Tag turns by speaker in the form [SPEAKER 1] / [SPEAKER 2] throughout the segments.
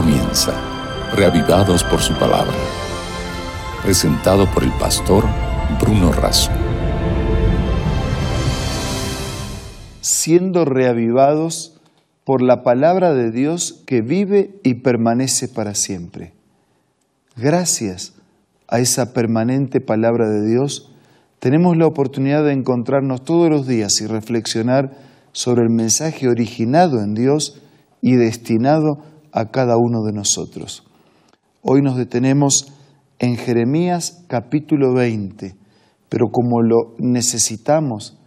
[SPEAKER 1] comienza, reavivados por su palabra. Presentado por el pastor Bruno Razo.
[SPEAKER 2] Siendo reavivados por la palabra de Dios que vive y permanece para siempre. Gracias a esa permanente palabra de Dios, tenemos la oportunidad de encontrarnos todos los días y reflexionar sobre el mensaje originado en Dios y destinado a cada uno de nosotros. Hoy nos detenemos en Jeremías capítulo 20, pero como lo necesitamos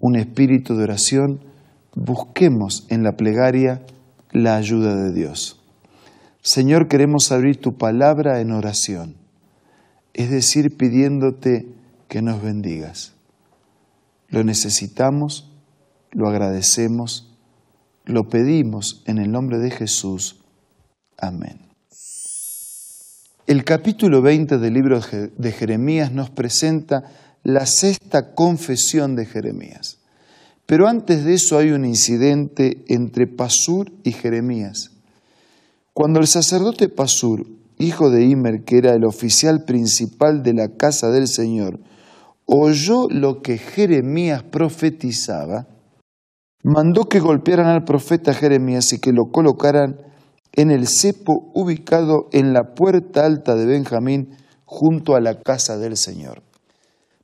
[SPEAKER 2] un espíritu de oración, busquemos en la plegaria la ayuda de Dios. Señor, queremos abrir tu palabra en oración, es decir, pidiéndote que nos bendigas. Lo necesitamos, lo agradecemos lo pedimos en el nombre de Jesús. Amén. El capítulo 20 del libro de Jeremías nos presenta la sexta confesión de Jeremías. Pero antes de eso hay un incidente entre Pasur y Jeremías. Cuando el sacerdote Pasur, hijo de Imer, que era el oficial principal de la casa del Señor, oyó lo que Jeremías profetizaba, mandó que golpearan al profeta Jeremías y que lo colocaran en el cepo ubicado en la puerta alta de Benjamín junto a la casa del Señor.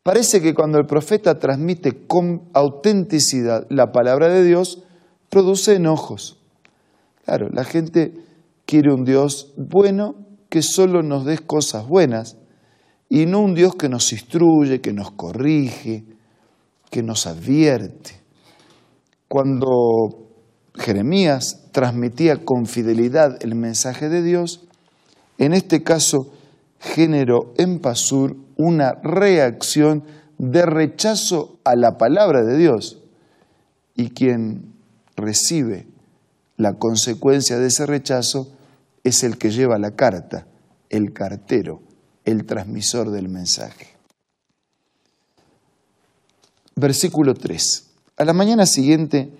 [SPEAKER 2] Parece que cuando el profeta transmite con autenticidad la palabra de Dios, produce enojos. Claro, la gente quiere un Dios bueno que solo nos dé cosas buenas y no un Dios que nos instruye, que nos corrige, que nos advierte. Cuando Jeremías transmitía con fidelidad el mensaje de Dios, en este caso generó en Pasur una reacción de rechazo a la palabra de Dios. Y quien recibe la consecuencia de ese rechazo es el que lleva la carta, el cartero, el transmisor del mensaje. Versículo 3. A la mañana siguiente,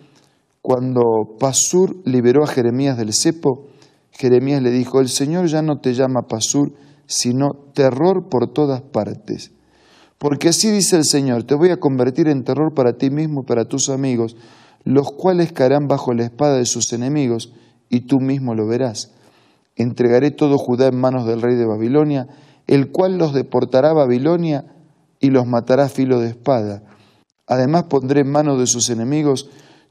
[SPEAKER 2] cuando Pasur liberó a Jeremías del cepo, Jeremías le dijo, el Señor ya no te llama Pasur, sino terror por todas partes. Porque así dice el Señor, te voy a convertir en terror para ti mismo y para tus amigos, los cuales caerán bajo la espada de sus enemigos, y tú mismo lo verás. Entregaré todo Judá en manos del rey de Babilonia, el cual los deportará a Babilonia y los matará a filo de espada Además pondré en manos de sus enemigos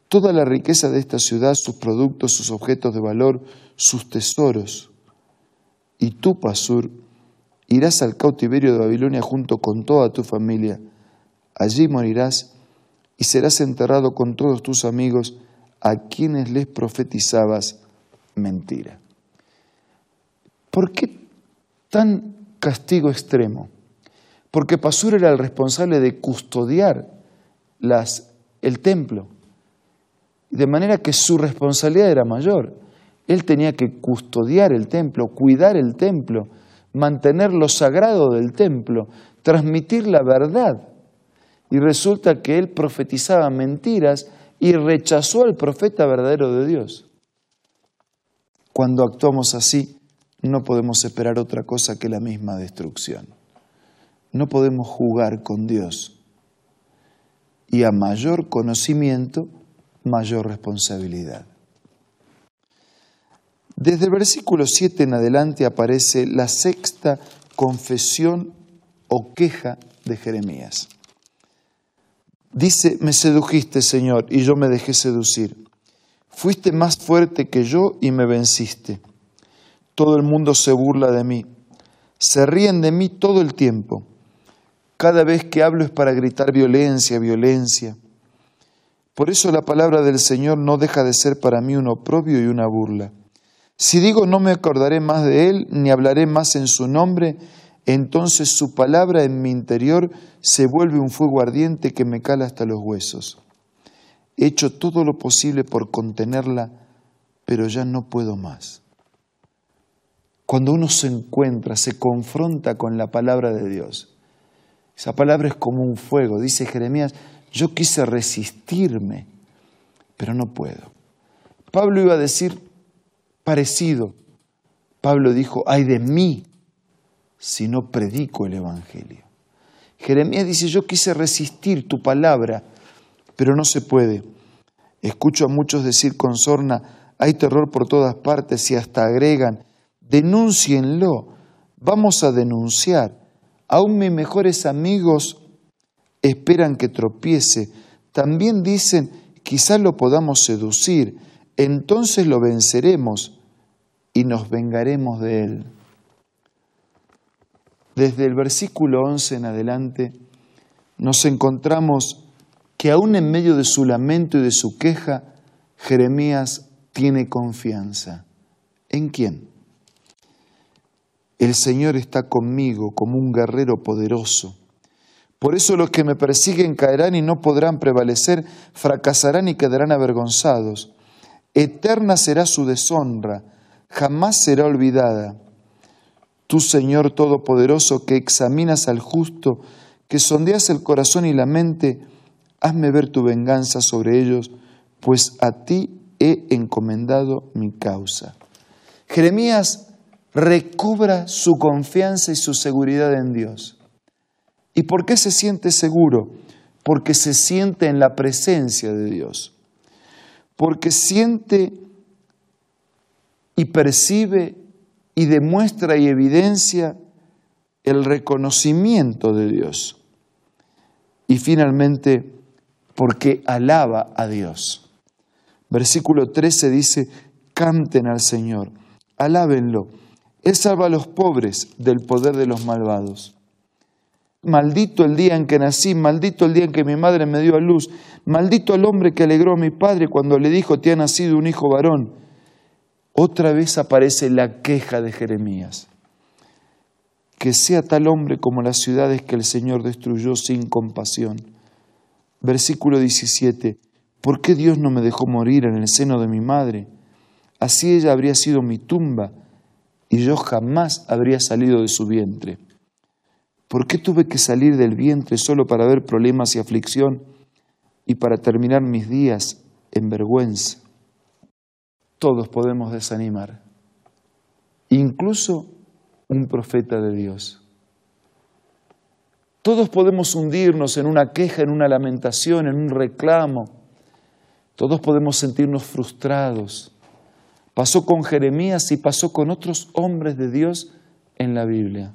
[SPEAKER 2] toda la riqueza de esta ciudad, sus productos, sus objetos de valor, sus tesoros. Y tú, Pasur, irás al cautiverio de Babilonia junto con toda tu familia. Allí morirás y serás enterrado con todos tus amigos a quienes les profetizabas mentira. ¿Por qué tan castigo extremo? Porque Pasur era el responsable de custodiar las, el templo. De manera que su responsabilidad era mayor. Él tenía que custodiar el templo, cuidar el templo, mantener lo sagrado del templo, transmitir la verdad. Y resulta que él profetizaba mentiras y rechazó al profeta verdadero de Dios. Cuando actuamos así, no podemos esperar otra cosa que la misma destrucción. No podemos jugar con Dios y a mayor conocimiento, mayor responsabilidad. Desde el versículo 7 en adelante aparece la sexta confesión o queja de Jeremías. Dice, me sedujiste, Señor, y yo me dejé seducir. Fuiste más fuerte que yo y me venciste. Todo el mundo se burla de mí. Se ríen de mí todo el tiempo. Cada vez que hablo es para gritar violencia, violencia. Por eso la palabra del Señor no deja de ser para mí un oprobio y una burla. Si digo no me acordaré más de Él, ni hablaré más en su nombre, entonces su palabra en mi interior se vuelve un fuego ardiente que me cala hasta los huesos. He hecho todo lo posible por contenerla, pero ya no puedo más. Cuando uno se encuentra, se confronta con la palabra de Dios, esa palabra es como un fuego. Dice Jeremías, yo quise resistirme, pero no puedo. Pablo iba a decir parecido. Pablo dijo, ay de mí si no predico el Evangelio. Jeremías dice, yo quise resistir tu palabra, pero no se puede. Escucho a muchos decir con sorna, hay terror por todas partes y hasta agregan, denúncienlo, vamos a denunciar. Aún mis mejores amigos esperan que tropiece. También dicen, quizás lo podamos seducir, entonces lo venceremos y nos vengaremos de él. Desde el versículo 11 en adelante nos encontramos que aún en medio de su lamento y de su queja, Jeremías tiene confianza. ¿En quién? El Señor está conmigo como un guerrero poderoso. Por eso los que me persiguen caerán y no podrán prevalecer, fracasarán y quedarán avergonzados. Eterna será su deshonra, jamás será olvidada. Tú, Señor Todopoderoso, que examinas al justo, que sondeas el corazón y la mente, hazme ver tu venganza sobre ellos, pues a ti he encomendado mi causa. Jeremías recobra su confianza y su seguridad en Dios. ¿Y por qué se siente seguro? Porque se siente en la presencia de Dios. Porque siente y percibe y demuestra y evidencia el reconocimiento de Dios. Y finalmente, porque alaba a Dios. Versículo 13 dice, canten al Señor, alábenlo. Él salva a los pobres del poder de los malvados. Maldito el día en que nací, maldito el día en que mi madre me dio a luz, maldito el hombre que alegró a mi padre cuando le dijo, te ha nacido un hijo varón otra vez aparece la queja de Jeremías. Que sea tal hombre como las ciudades que el Señor destruyó sin compasión. Versículo 17. ¿Por qué Dios no me dejó morir en el seno de mi madre? Así ella habría sido mi tumba y yo jamás habría salido de su vientre. ¿Por qué tuve que salir del vientre solo para ver problemas y aflicción y para terminar mis días en vergüenza? todos podemos desanimar, incluso un profeta de Dios. Todos podemos hundirnos en una queja, en una lamentación, en un reclamo. Todos podemos sentirnos frustrados. Pasó con Jeremías y pasó con otros hombres de Dios en la Biblia.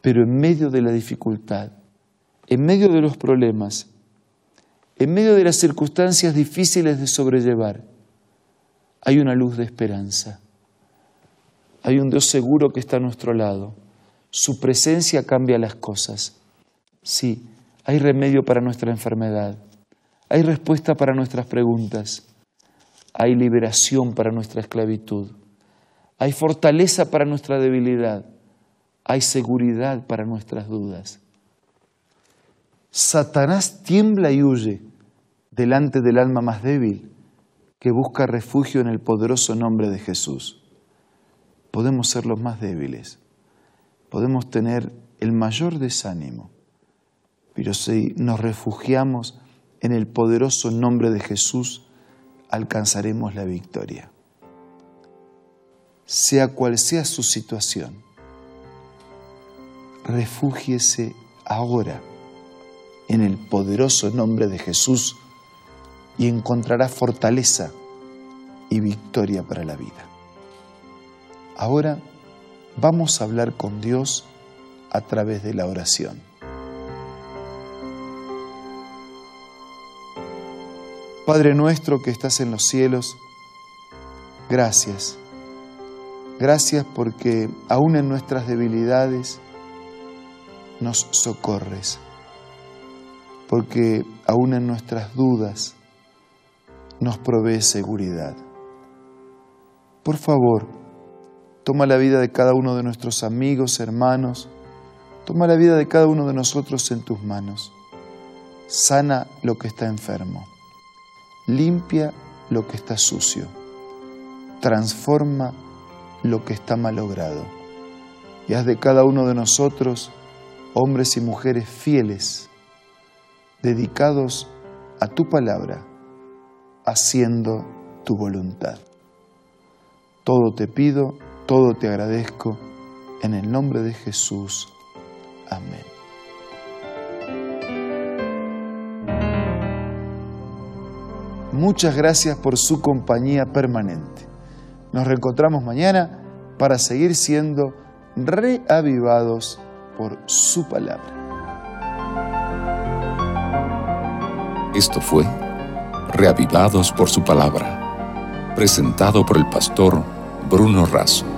[SPEAKER 2] Pero en medio de la dificultad, en medio de los problemas, en medio de las circunstancias difíciles de sobrellevar, hay una luz de esperanza. Hay un Dios seguro que está a nuestro lado. Su presencia cambia las cosas. Sí, hay remedio para nuestra enfermedad. Hay respuesta para nuestras preguntas. Hay liberación para nuestra esclavitud. Hay fortaleza para nuestra debilidad. Hay seguridad para nuestras dudas. Satanás tiembla y huye delante del alma más débil que busca refugio en el poderoso nombre de Jesús. Podemos ser los más débiles, podemos tener el mayor desánimo, pero si nos refugiamos en el poderoso nombre de Jesús, alcanzaremos la victoria. Sea cual sea su situación, refúgiese ahora en el poderoso nombre de Jesús y encontrará fortaleza y victoria para la vida. Ahora vamos a hablar con Dios a través de la oración. Padre nuestro que estás en los cielos, gracias. Gracias porque aún en nuestras debilidades nos socorres porque aún en nuestras dudas nos provee seguridad. Por favor, toma la vida de cada uno de nuestros amigos, hermanos, toma la vida de cada uno de nosotros en tus manos. Sana lo que está enfermo, limpia lo que está sucio, transforma lo que está malogrado y haz de cada uno de nosotros hombres y mujeres fieles dedicados a tu palabra, haciendo tu voluntad. Todo te pido, todo te agradezco, en el nombre de Jesús. Amén. Muchas gracias por su compañía permanente. Nos reencontramos mañana para seguir siendo reavivados por su palabra.
[SPEAKER 1] Esto fue Reavivados por su palabra, presentado por el pastor Bruno Razo.